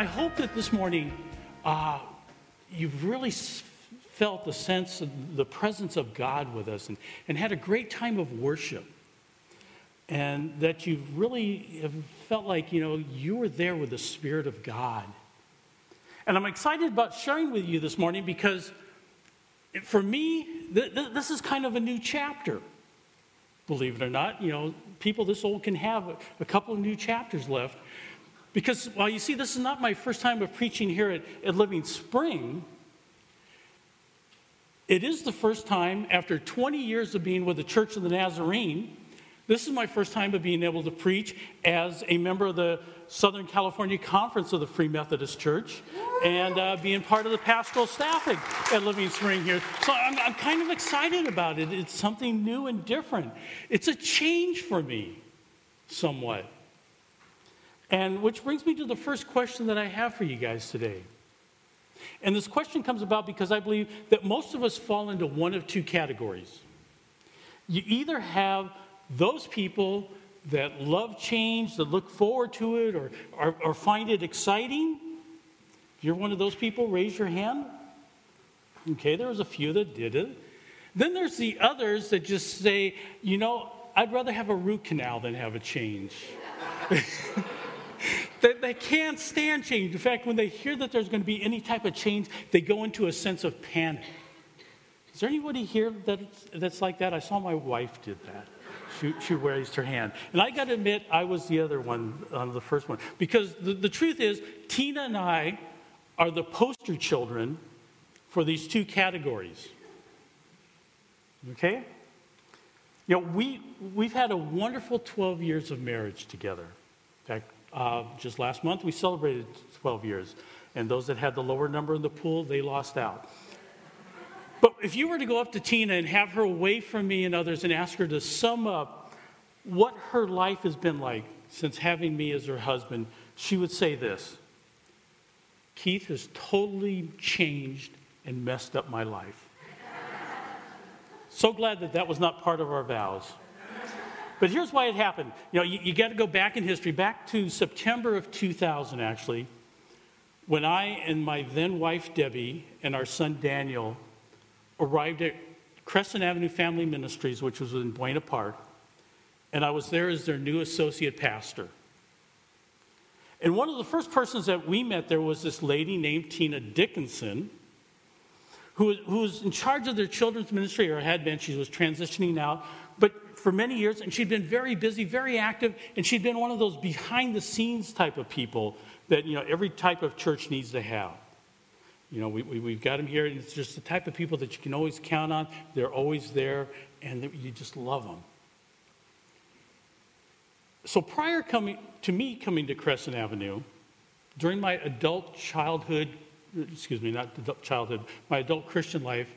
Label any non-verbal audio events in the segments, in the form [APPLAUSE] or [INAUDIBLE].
I hope that this morning uh, you've really felt the sense of the presence of God with us and, and had a great time of worship. And that you really have felt like, you know, you were there with the Spirit of God. And I'm excited about sharing with you this morning because for me, th- th- this is kind of a new chapter. Believe it or not, you know, people this old can have a, a couple of new chapters left. Because, well, you see, this is not my first time of preaching here at, at Living Spring. It is the first time after 20 years of being with the Church of the Nazarene. This is my first time of being able to preach as a member of the Southern California Conference of the Free Methodist Church and uh, being part of the pastoral staff at, at Living Spring here. So I'm, I'm kind of excited about it. It's something new and different. It's a change for me, somewhat. And which brings me to the first question that I have for you guys today. And this question comes about because I believe that most of us fall into one of two categories. You either have those people that love change, that look forward to it, or, or, or find it exciting. If you're one of those people, raise your hand. Okay, there was a few that did it. Then there's the others that just say, you know, I'd rather have a root canal than have a change. [LAUGHS] [LAUGHS] they, they can't stand change. In fact, when they hear that there's going to be any type of change, they go into a sense of panic. Is there anybody here that, that's like that? I saw my wife did that. She, she raised her hand. And I got to admit, I was the other one on the first one. Because the, the truth is, Tina and I are the poster children for these two categories. Okay? You know, we, we've had a wonderful 12 years of marriage together. In fact, uh, just last month we celebrated 12 years. And those that had the lower number in the pool, they lost out. But if you were to go up to Tina and have her away from me and others and ask her to sum up what her life has been like since having me as her husband, she would say this Keith has totally changed and messed up my life. so glad that that was not part of our vows. But here's why it happened. You know, you, you got to go back in history, back to September of 2000, actually, when I and my then wife Debbie and our son Daniel arrived at Crescent Avenue Family Ministries, which was in Buena Park, and I was there as their new associate pastor. And one of the first persons that we met there was this lady named Tina Dickinson, who, who was in charge of their children's ministry, or had been. She was transitioning out, but for many years, and she'd been very busy, very active, and she'd been one of those behind the scenes type of people that you know every type of church needs to have. You know, we, we, have got them here, and it's just the type of people that you can always count on. They're always there, and you just love them. So prior coming to me coming to Crescent Avenue, during my adult childhood, excuse me, not adult childhood, my adult Christian life,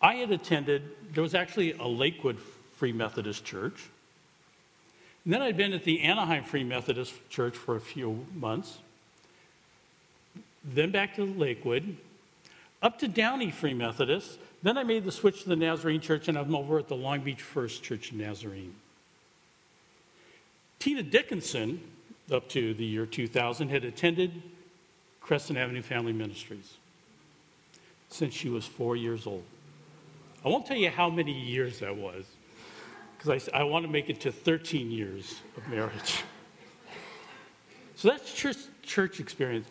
I had attended, there was actually a Lakewood Free Methodist Church. And then I'd been at the Anaheim Free Methodist Church for a few months. Then back to Lakewood up to Downey Free Methodist. Then I made the switch to the Nazarene Church, and I'm over at the Long Beach First Church of Nazarene. Tina Dickinson, up to the year 2000, had attended Crescent Avenue Family Ministries since she was four years old. I won't tell you how many years that was, because I, I want to make it to 13 years of marriage. So that's church, church experience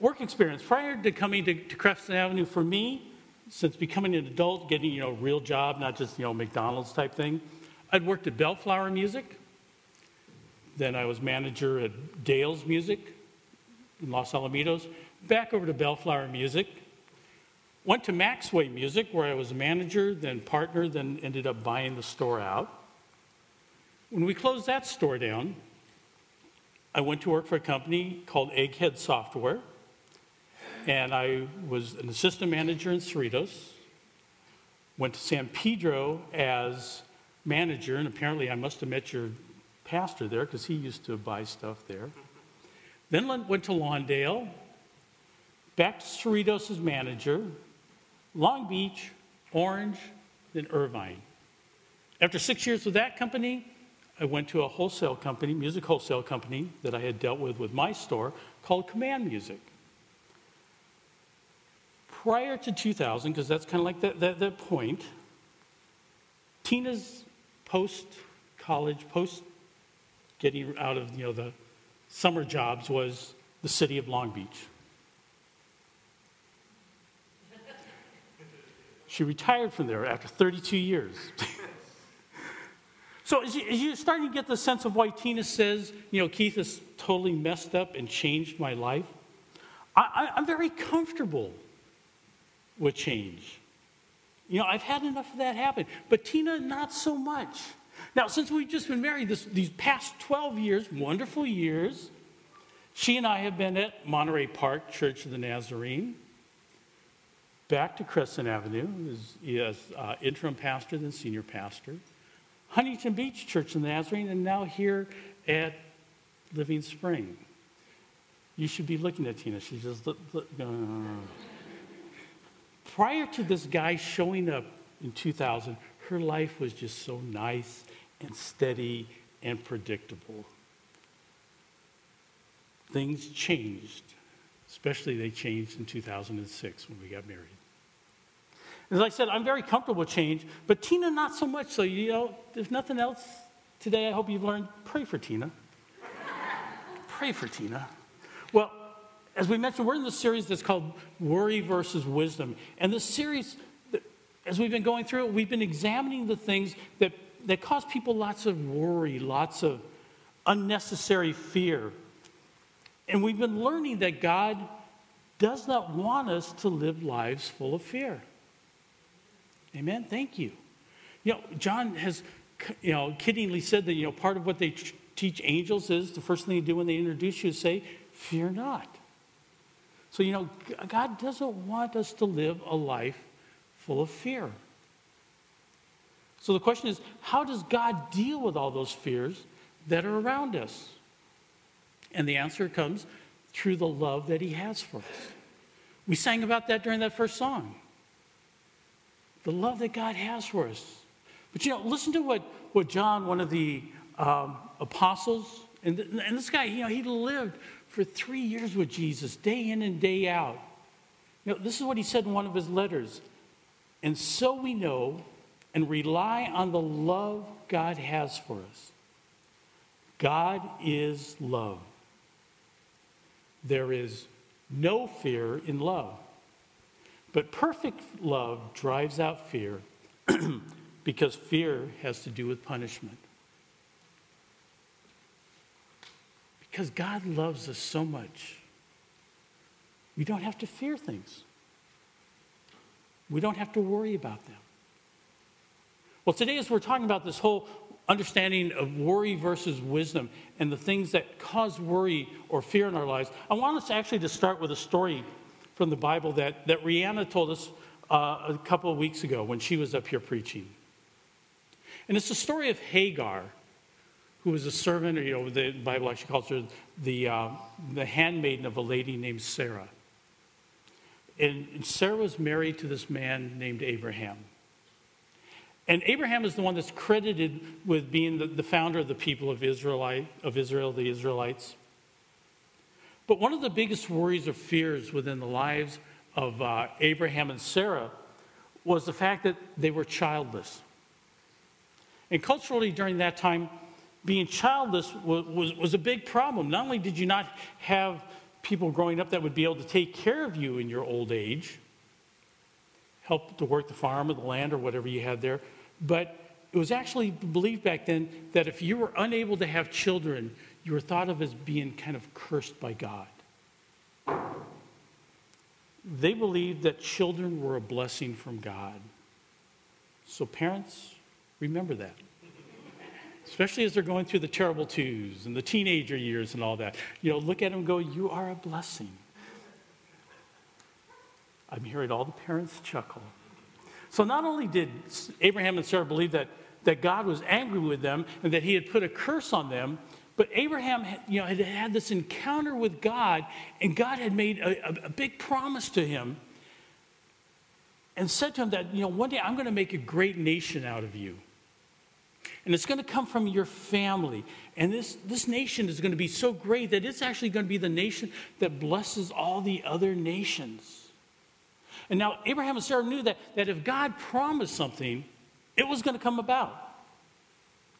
work experience prior to coming to, to Crescent Avenue for me, since becoming an adult, getting you know real job, not just you know McDonald's type thing. I'd worked at Bellflower Music. Then I was manager at Dale's Music in Los Alamitos. Back over to Bellflower Music. Went to Maxway Music, where I was a manager, then partner, then ended up buying the store out. When we closed that store down, I went to work for a company called Egghead Software and I was an assistant manager in Cerritos. Went to San Pedro as manager, and apparently I must have met your pastor there because he used to buy stuff there. Then went to Lawndale, back to Cerritos as manager, Long Beach, Orange, then Irvine. After six years with that company, I went to a wholesale company, music wholesale company that I had dealt with with my store called Command Music. Prior to 2000, because that's kind of like that, that, that point, Tina's post college, post getting out of you know the summer jobs was the city of Long Beach. She retired from there after 32 years. [LAUGHS] so as, you, are starting to get the sense of why Tina says, you know, Keith has totally messed up and changed my life, I, I'm very comfortable with change. You know, I've had enough of that happen. But Tina, not so much. Now, since we've just been married this, these past 12 years, wonderful years, she and I have been at Monterey Park Church of the Nazarene back to Crescent Avenue as, uh, interim pastor, then senior pastor. Huntington Beach Church in the Nazarene, and now here at Living Spring. You should be looking at Tina. She's just look, look, no. Prior to this guy showing up in 2000, her life was just so nice and steady and predictable. Things changed, especially they changed in 2006 when we got married. As I said, I'm very comfortable with change, but Tina, not so much. So, you know, there's nothing else today I hope you've learned. Pray for Tina. Pray for Tina. Well, as we mentioned, we're in this series that's called Worry versus Wisdom. And this series, as we've been going through it, we've been examining the things that, that cause people lots of worry, lots of unnecessary fear. And we've been learning that God does not want us to live lives full of fear. Amen. Thank you. You know, John has, you know, kiddingly said that, you know, part of what they teach angels is the first thing they do when they introduce you is say, fear not. So, you know, God doesn't want us to live a life full of fear. So the question is, how does God deal with all those fears that are around us? And the answer comes through the love that He has for us. We sang about that during that first song the love that God has for us. But you know, listen to what, what John, one of the um, apostles, and, and this guy, you know, he lived for three years with Jesus, day in and day out. You know, this is what he said in one of his letters. And so we know and rely on the love God has for us. God is love. There is no fear in love. But perfect love drives out fear [CLEARS THROAT] because fear has to do with punishment. Because God loves us so much, we don't have to fear things. We don't have to worry about them. Well, today, as we're talking about this whole understanding of worry versus wisdom and the things that cause worry or fear in our lives, I want us actually to start with a story from the Bible that, that Rihanna told us uh, a couple of weeks ago when she was up here preaching. And it's the story of Hagar, who was a servant, or, you know, the Bible actually calls her the, uh, the handmaiden of a lady named Sarah. And, Sarah was married to this man named Abraham. And Abraham is the one that's credited with being the, the founder of the people of, Israelite, of Israel, the Israelites. But one of the biggest worries or fears within the lives of uh, Abraham and Sarah was the fact that they were childless. And culturally, during that time, being childless was, was, was, a big problem. Not only did you not have people growing up that would be able to take care of you in your old age, help to work the farm or the land or whatever you had there, but it was actually believed back then that if you were unable to have children, you were thought of as being kind of cursed by God. They believed that children were a blessing from God. So, parents, remember that. Especially as they're going through the terrible twos and the teenager years and all that. You know, look at them go, You are a blessing. I'm hearing all the parents chuckle. So, not only did Abraham and Sarah believe that, that God was angry with them and that he had put a curse on them, but Abraham you know, had had this encounter with God, and God had made a, a big promise to him and said to him that, you know, one day I'm going to make a great nation out of you. And it's going to come from your family. And this, this nation is going to be so great that it's actually going to be the nation that blesses all the other nations. And now Abraham and Sarah knew that, that if God promised something, it was going to come about.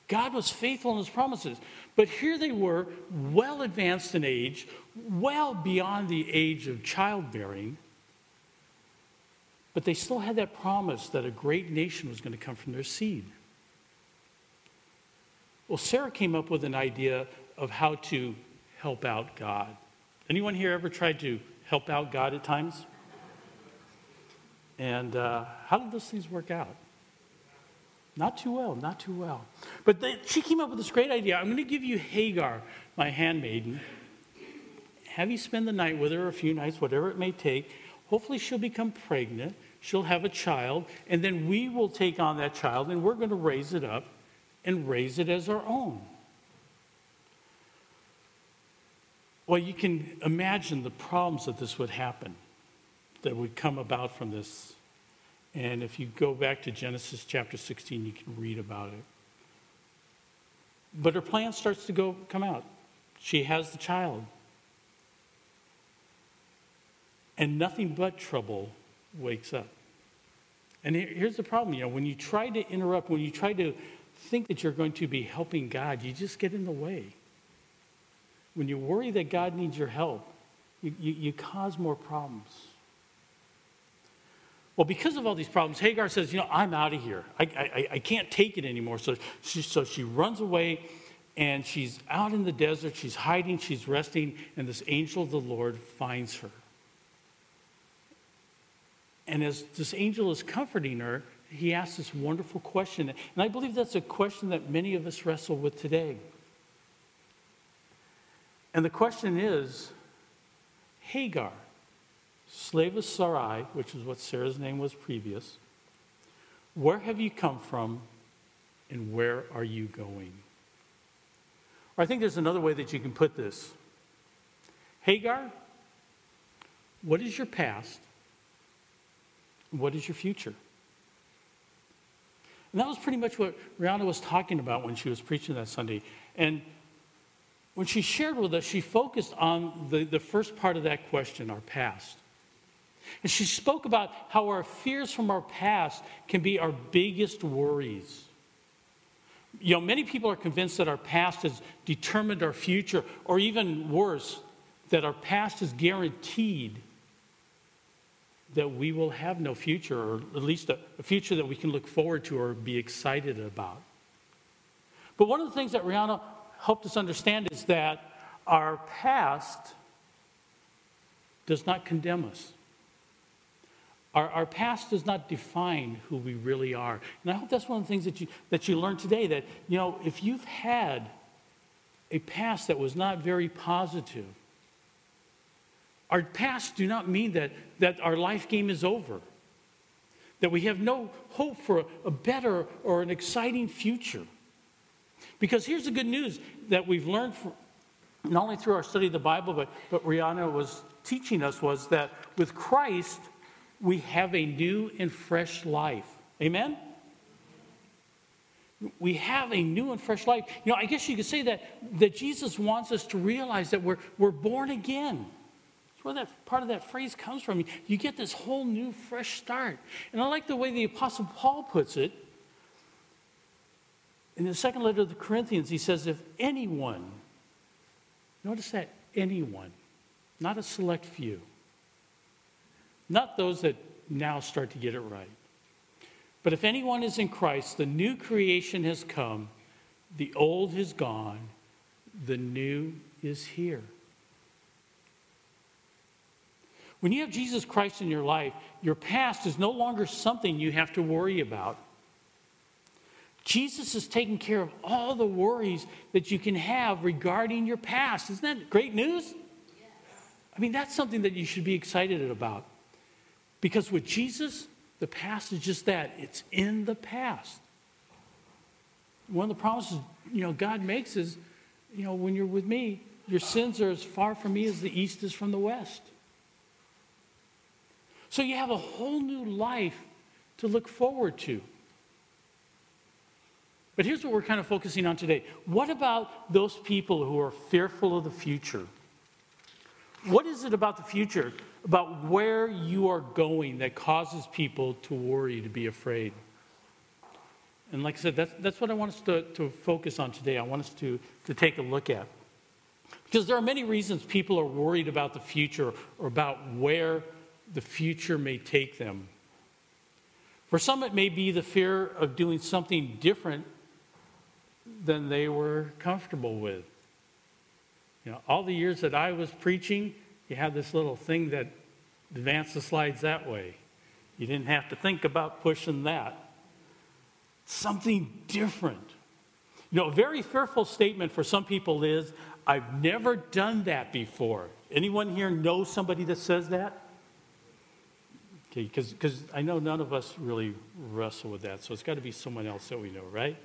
God was faithful in his promises. But here they were, well advanced in age, well beyond the age of childbearing. But they still had that promise that a great nation was going to come from their seed. Well, Sarah came up with an idea of how to help out God. Anyone here ever tried to help out God at times? And uh, how did those things work out? Not too well, not too well. But they, she came up with this great idea. I'm going to give you Hagar, my handmaiden. Have you spend the night with her a few nights, whatever it may take. Hopefully, she'll become pregnant. She'll have a child. And then we will take on that child and we're going to raise it up and raise it as our own. Well, you can imagine the problems that this would happen, that would come about from this and if you go back to Genesis chapter 16, you can read about it. But her plan starts to go come out. She has the child. And nothing but trouble wakes up. And here's the problem, you know, when you try to interrupt, when you try to think that you're going to be helping God, you just get in the way. When you worry that God needs your help, you, you, you cause more problems. Well, because of all these problems, Hagar says, You know, I'm out of here. I, I, I can't take it anymore. So she, so she runs away and she's out in the desert. She's hiding, she's resting, and this angel of the Lord finds her. And as this angel is comforting her, he asks this wonderful question. And I believe that's a question that many of us wrestle with today. And the question is Hagar slave of Sarai, which is what Sarah's name was previous, where have you come from and where are you going? Or I think there's another way that you can put this. Hagar, what is your past? What is your future? And that was pretty much what Rihanna was talking about when she was preaching that Sunday. And when she shared with us, she focused on the, the first part of that question, our past. And she spoke about how our fears from our past can be our biggest worries. You know, many people are convinced that our past has determined our future, or even worse, that our past is guaranteed that we will have no future, or at least a, future that we can look forward to or be excited about. But one of the things that Rihanna helped us understand is that our past does not condemn us. Our, our past does not define who we really are. And I hope that's one of the things that you, that you learned today that, you know, if you've had a past that was not very positive, our past do not mean that, that our life game is over, that we have no hope for a, a better or an exciting future. Because here's the good news that we've learned from, not only through our study of the Bible, but, but Rihanna was teaching us was that with Christ, we have a new and fresh life. Amen? We have a new and fresh life. You know, I guess you could say that, that Jesus wants us to realize that we're, we're born again. That's where that part of that phrase comes from. You get this whole new, fresh start. And I like the way the Apostle Paul puts it. In the second letter of the Corinthians, he says, If anyone, notice that, anyone, not a select few, not those that now start to get it right. But if anyone is in Christ, the new creation has come, the old has gone, the new is here. When you have Jesus Christ in your life, your past is no longer something you have to worry about. Jesus has taken care of all the worries that you can have regarding your past. Isn't that great news? Yes. I mean, that's something that you should be excited about. Because with Jesus, the past is just that it's in the past. One of the promises, you know, God makes is, you know, when you're with me, your sins are as far from me as the east is from the west. So you have a whole new life to look forward to. But here's what we're kind of focusing on today. What about those people who are fearful of the future? What is it about the future, about where you are going, that causes people to worry, to be afraid? And like I said, that's, that's what I want us to, to focus on today. I want us to, to take a look at. Because there are many reasons people are worried about the future or about where the future may take them. For some, it may be the fear of doing something different than they were comfortable with. You know, all the years that I was preaching, you have this little thing that advanced the slides that way. You didn't have to think about pushing that. Something different. You know, a very fearful statement for some people is, I've never done that before. Anyone here know somebody that says that? Okay, because I know none of us really wrestle with that, so it's got to be someone else that we know, right?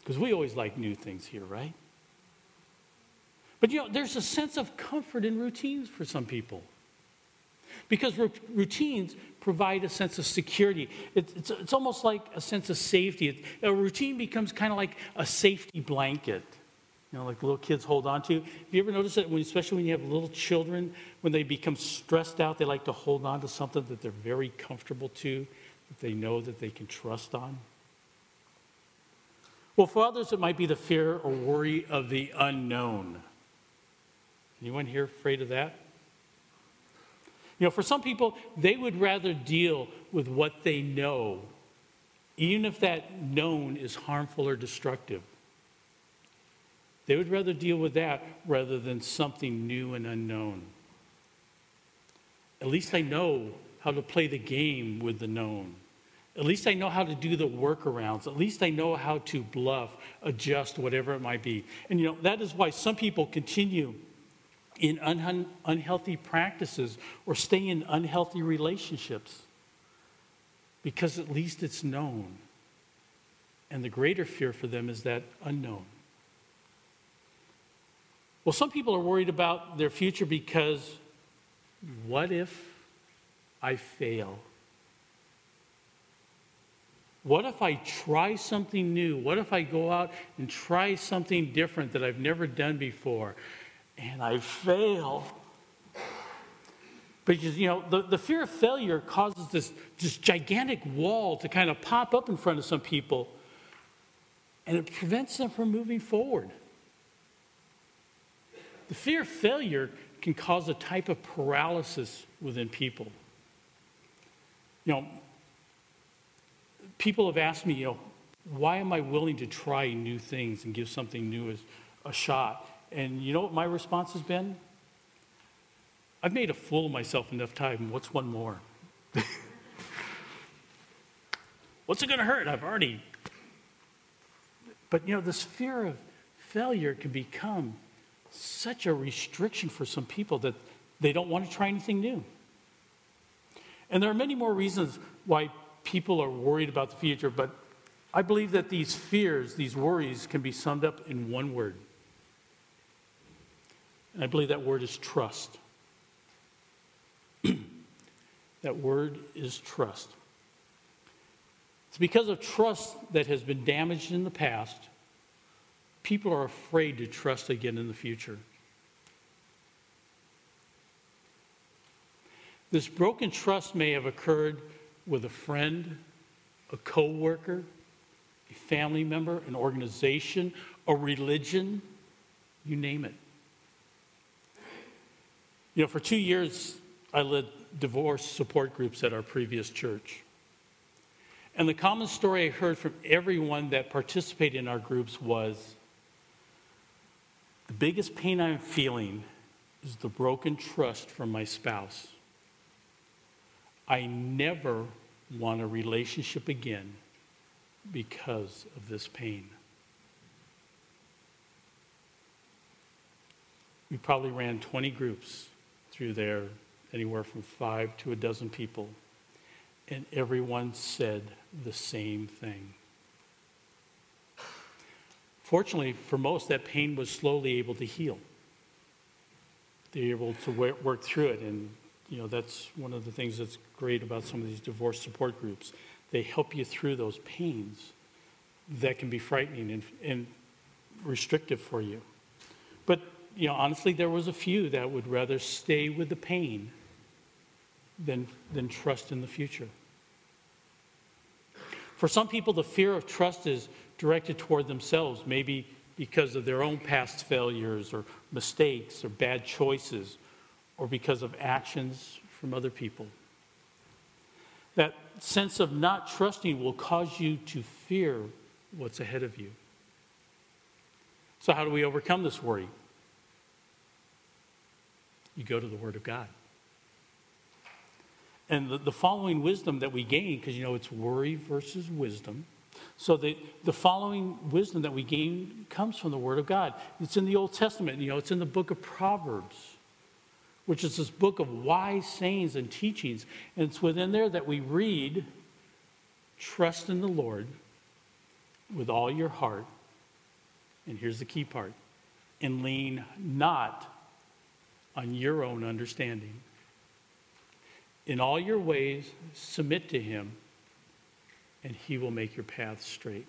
Because we always like new things here, right? But you know, there's a sense of comfort in routines for some people. Because routines provide a sense of security. It's, it's, it's almost like a sense of safety. It, a routine becomes kind of like a safety blanket, you know, like little kids hold on to. Have you ever noticed that, when, especially when you have little children, when they become stressed out, they like to hold on to something that they're very comfortable to, that they know that they can trust on? Well, for others, it might be the fear or worry of the unknown. Anyone here afraid of that? You know, for some people, they would rather deal with what they know, even if that known is harmful or destructive. They would rather deal with that rather than something new and unknown. At least I know how to play the game with the known. At least I know how to do the workarounds. At least I know how to bluff, adjust, whatever it might be. And you know, that is why some people continue in un- unhealthy practices or stay in unhealthy relationships because at least it's known. And the greater fear for them is that unknown. Well, some people are worried about their future because what if I fail? What if I try something new? What if I go out and try something different that I've never done before? And I fail. Because, you know, the, the fear of failure causes this, this gigantic wall to kind of pop up in front of some people, and it prevents them from moving forward. The fear of failure can cause a type of paralysis within people. You know, people have asked me, you know, why am I willing to try new things and give something new a, a shot? And you know what my response has been? I've made a fool of myself enough time. What's one more? [LAUGHS] What's it going to hurt? I've already. But you know, this fear of failure can become such a restriction for some people that they don't want to try anything new. And there are many more reasons why people are worried about the future, but I believe that these fears, these worries, can be summed up in one word and I believe that word is trust. [CLEARS THROAT] that word is trust. It's because of trust that has been damaged in the past, people are afraid to trust again in the future. This broken trust may have occurred with a friend, a coworker, a family member, an organization, a religion, you name it. You know, for two years, I led divorce support groups at our previous church. And the common story I heard from everyone that participated in our groups was the biggest pain I'm feeling is the broken trust from my spouse. I never want a relationship again because of this pain. We probably ran 20 groups through there, anywhere from five to a dozen people, and everyone said the same thing. Fortunately, for most, that pain was slowly able to heal. They were able to work through it, and you know that's one of the things that's great about some of these divorce support groups. They help you through those pains that can be frightening and, and restrictive for you. But, you know, honestly, there was a few that would rather stay with the pain than, than trust in the future. For some people, the fear of trust is directed toward themselves, maybe because of their own past failures or mistakes or bad choices, or because of actions from other people. That sense of not trusting will cause you to fear what's ahead of you. So, how do we overcome this worry? You go to the Word of God. And the, the following wisdom that we gain, because you know it's worry versus wisdom. So the, the following wisdom that we gain comes from the Word of God. It's in the Old Testament, you know, it's in the book of Proverbs, which is this book of wise sayings and teachings. And it's within there that we read, trust in the Lord with all your heart. And here's the key part and lean not on your own understanding. In all your ways, submit to him, and he will make your path straight.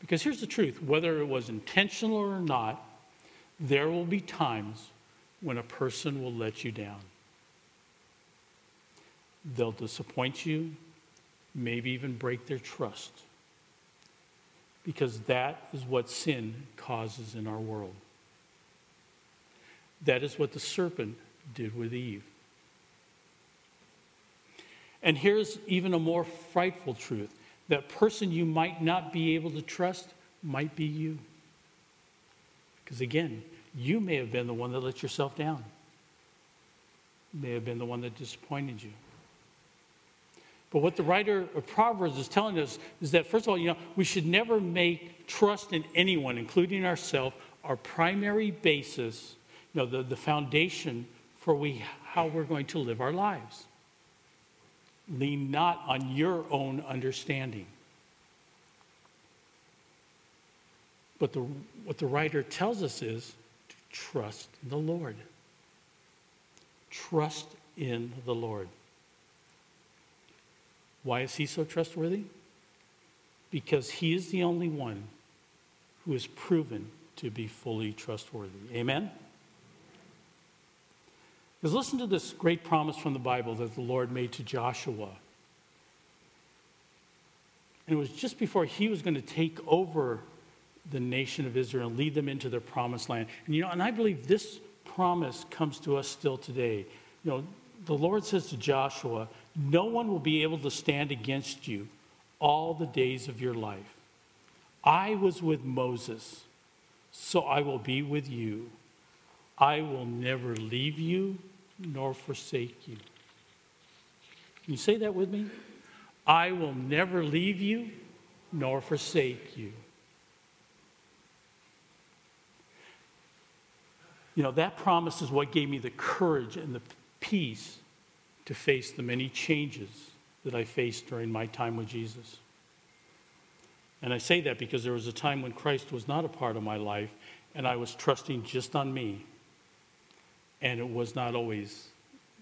Because here's the truth whether it was intentional or not, there will be times when a person will let you down. They'll disappoint you, maybe even break their trust. Because that is what sin causes in our world. That is what the serpent did with Eve. And here's even a more frightful truth that person you might not be able to trust might be you. Because again, you may have been the one that let yourself down, may have been the one that disappointed you. But what the writer of Proverbs is telling us is that, first of all, you know, we should never make trust in anyone, including ourselves, our primary basis you know, the, the foundation for we, how we're going to live our lives. Lean not on your own understanding. But the, what the writer tells us is to trust in the Lord. Trust in the Lord. Why is he so trustworthy? Because he is the only one who is proven to be fully trustworthy. Amen? Because listen to this great promise from the Bible that the Lord made to Joshua. And it was just before he was going to take over the nation of Israel and lead them into their promised land. And you know, and I believe this promise comes to us still today. You know, the Lord says to Joshua, No one will be able to stand against you all the days of your life. I was with Moses, so I will be with you. I will never leave you nor forsake you. Can you say that with me? I will never leave you nor forsake you. You know, that promise is what gave me the courage and the peace to face the many changes that I faced during my time with Jesus. And I say that because there was a time when Christ was not a part of my life and I was trusting just on me and it was not always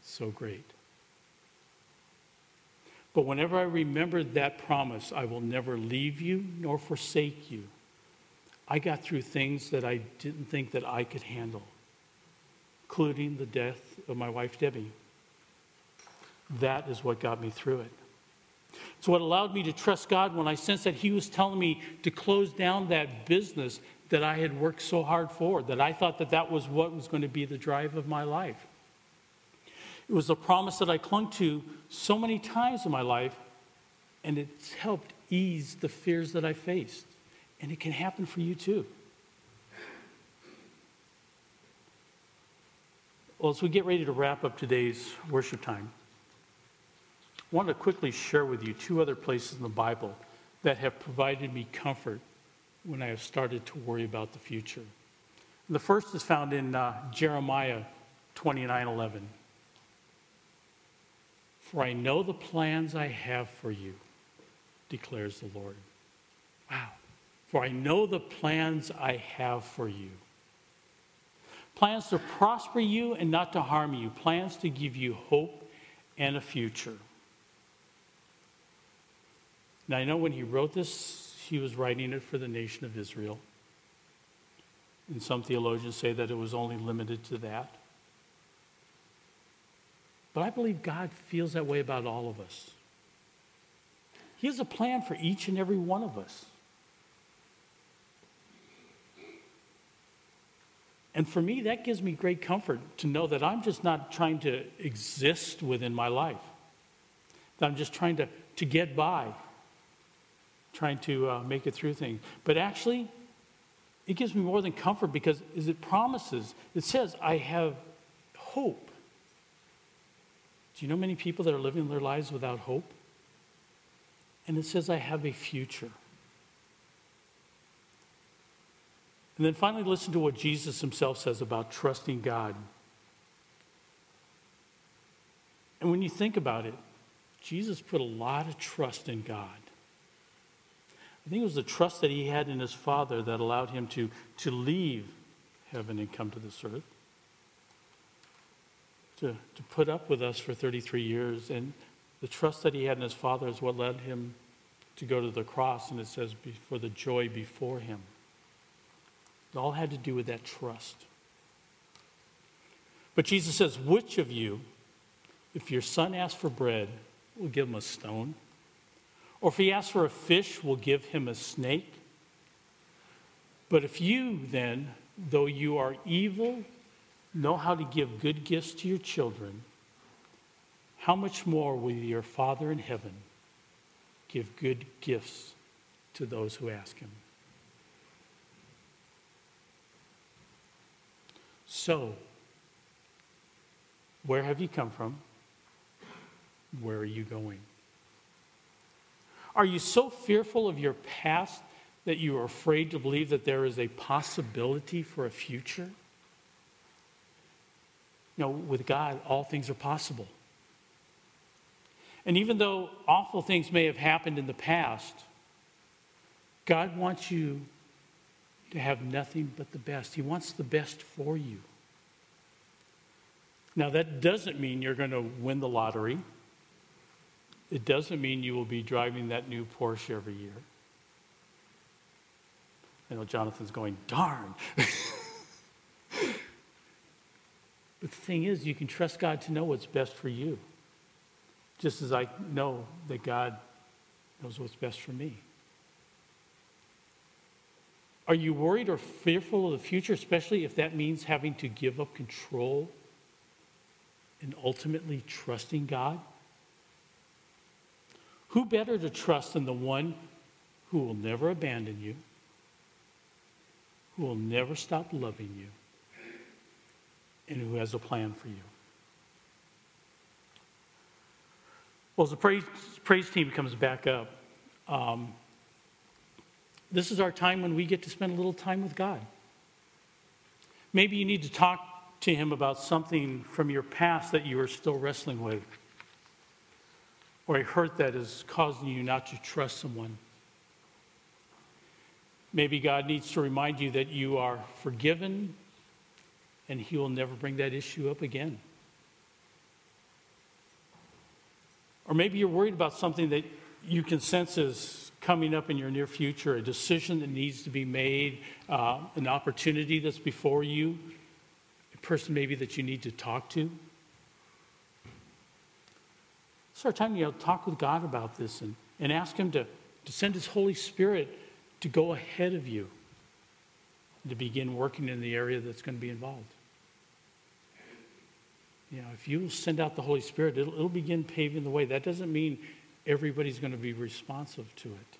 so great. But whenever I remembered that promise, I will never leave you nor forsake you, I got through things that I didn't think that I could handle, including the death of my wife, Debbie. That is what got me through it. It's what allowed me to trust God when I sensed that He was telling me to close down that business that I had worked so hard for, that I thought that that was what was going to be the drive of my life. It was a promise that I clung to so many times in my life, and it's helped ease the fears that I faced. And it can happen for you too. Well, as we get ready to wrap up today's worship time, want to quickly share with you two other places in the Bible that have provided me comfort when I have started to worry about the future. The first is found in uh, Jeremiah 29 11. For I know the plans I have for you, declares the Lord. Wow. For I know the plans I have for you. Plans to prosper you and not to harm you, plans to give you hope and a future. Now, I know when he wrote this, he was writing it for the nation of Israel. And some theologians say that it was only limited to that. But I believe God feels that way about all of us. He has a plan for each and every one of us. And for me, that gives me great comfort to know that I'm just not trying to exist within my life, that I'm just trying to, to get by, trying to uh, make it through things. But actually, it gives me more than comfort because as it promises, it says, I have hope. Do you know many people that are living their lives without hope? And it says, I have a future. And then finally, listen to what Jesus himself says about trusting God. And when you think about it, Jesus put a lot of trust in God. I think it was the trust that he had in his Father that allowed him to, to leave heaven and come to this earth, to, to put up with us for 33 years. And the trust that he had in his Father is what led him to go to the cross, and it says, for the joy before him. It all had to do with that trust. But Jesus says, Which of you, if your son asks for bread, will give him a stone? Or if he asks for a fish, will give him a snake? But if you then, though you are evil, know how to give good gifts to your children, how much more will your Father in heaven give good gifts to those who ask him? So, where have you come from? Where are you going? Are you so fearful of your past that you are afraid to believe that there is a possibility for a future? Know, with God, all things are possible. And even though awful things may have happened in the past, God wants you to have nothing but the best. He wants the best for you. Now, that doesn't mean you're going to win the lottery. It doesn't mean you will be driving that new Porsche every year. I know Jonathan's going, darn. [LAUGHS] but the thing is, you can trust God to know what's best for you, just as I know that God knows what's best for me. Are you worried or fearful of the future, especially if that means having to give up control and ultimately trusting God? Who better to trust than the one who will never abandon you, who will never stop loving you, and who has a plan for you? Well, as the praise, praise team comes back up, um, this is our time when we get to spend a little time with God. Maybe you need to talk to Him about something from your past that you are still wrestling with, or a hurt that is causing you not to trust someone. Maybe God needs to remind you that you are forgiven and He will never bring that issue up again. Or maybe you're worried about something that you can sense is coming up in your near future, a decision that needs to be made, uh, an opportunity that's before you, a person maybe that you need to talk to. Start time you know, talk with God about this and, and ask Him to, to send His Holy Spirit to go ahead of you to begin working in the area that's going to be involved. You know, if you send out the Holy Spirit, it'll, it'll begin paving the way. That doesn't mean everybody's going to be responsive to it.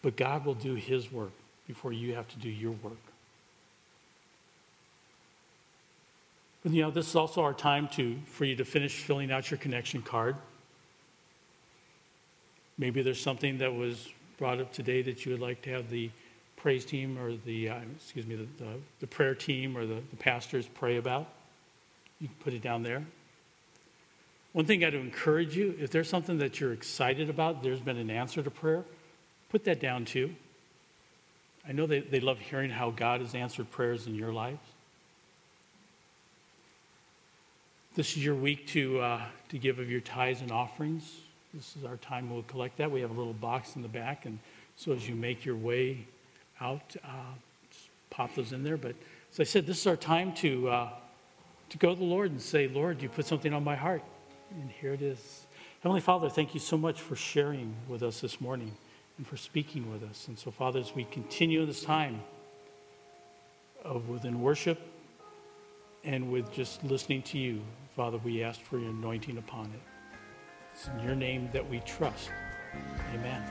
But God will do his work before you have to do your work. You know, this is also our time to for you to finish filling out your connection card. Maybe there's something that was brought up today that you would like to have the praise team or the uh, excuse me the, the, the, prayer team or the, the pastors pray about. You can put it down there. One thing I'd encourage you, if there's something that you're excited about, there's been an answer to prayer, put that down too. I know they, they love hearing how God has answered prayers in your lives. This is your week to, uh, to give of your tithes and offerings. this is our time, we'll collect that. We have a little box in the back, and so as you make your way out, uh, just pop those in there. But as I said, this is our time to, uh, to go to the Lord and say, Lord, you put something on my heart, and here it is. Heavenly Father, thank you so much for sharing with us this morning and for speaking with us. And so, Father, as we continue this time of within worship and with just listening to you, Father, we ask for your anointing upon it. It's in your name that we trust. Amen.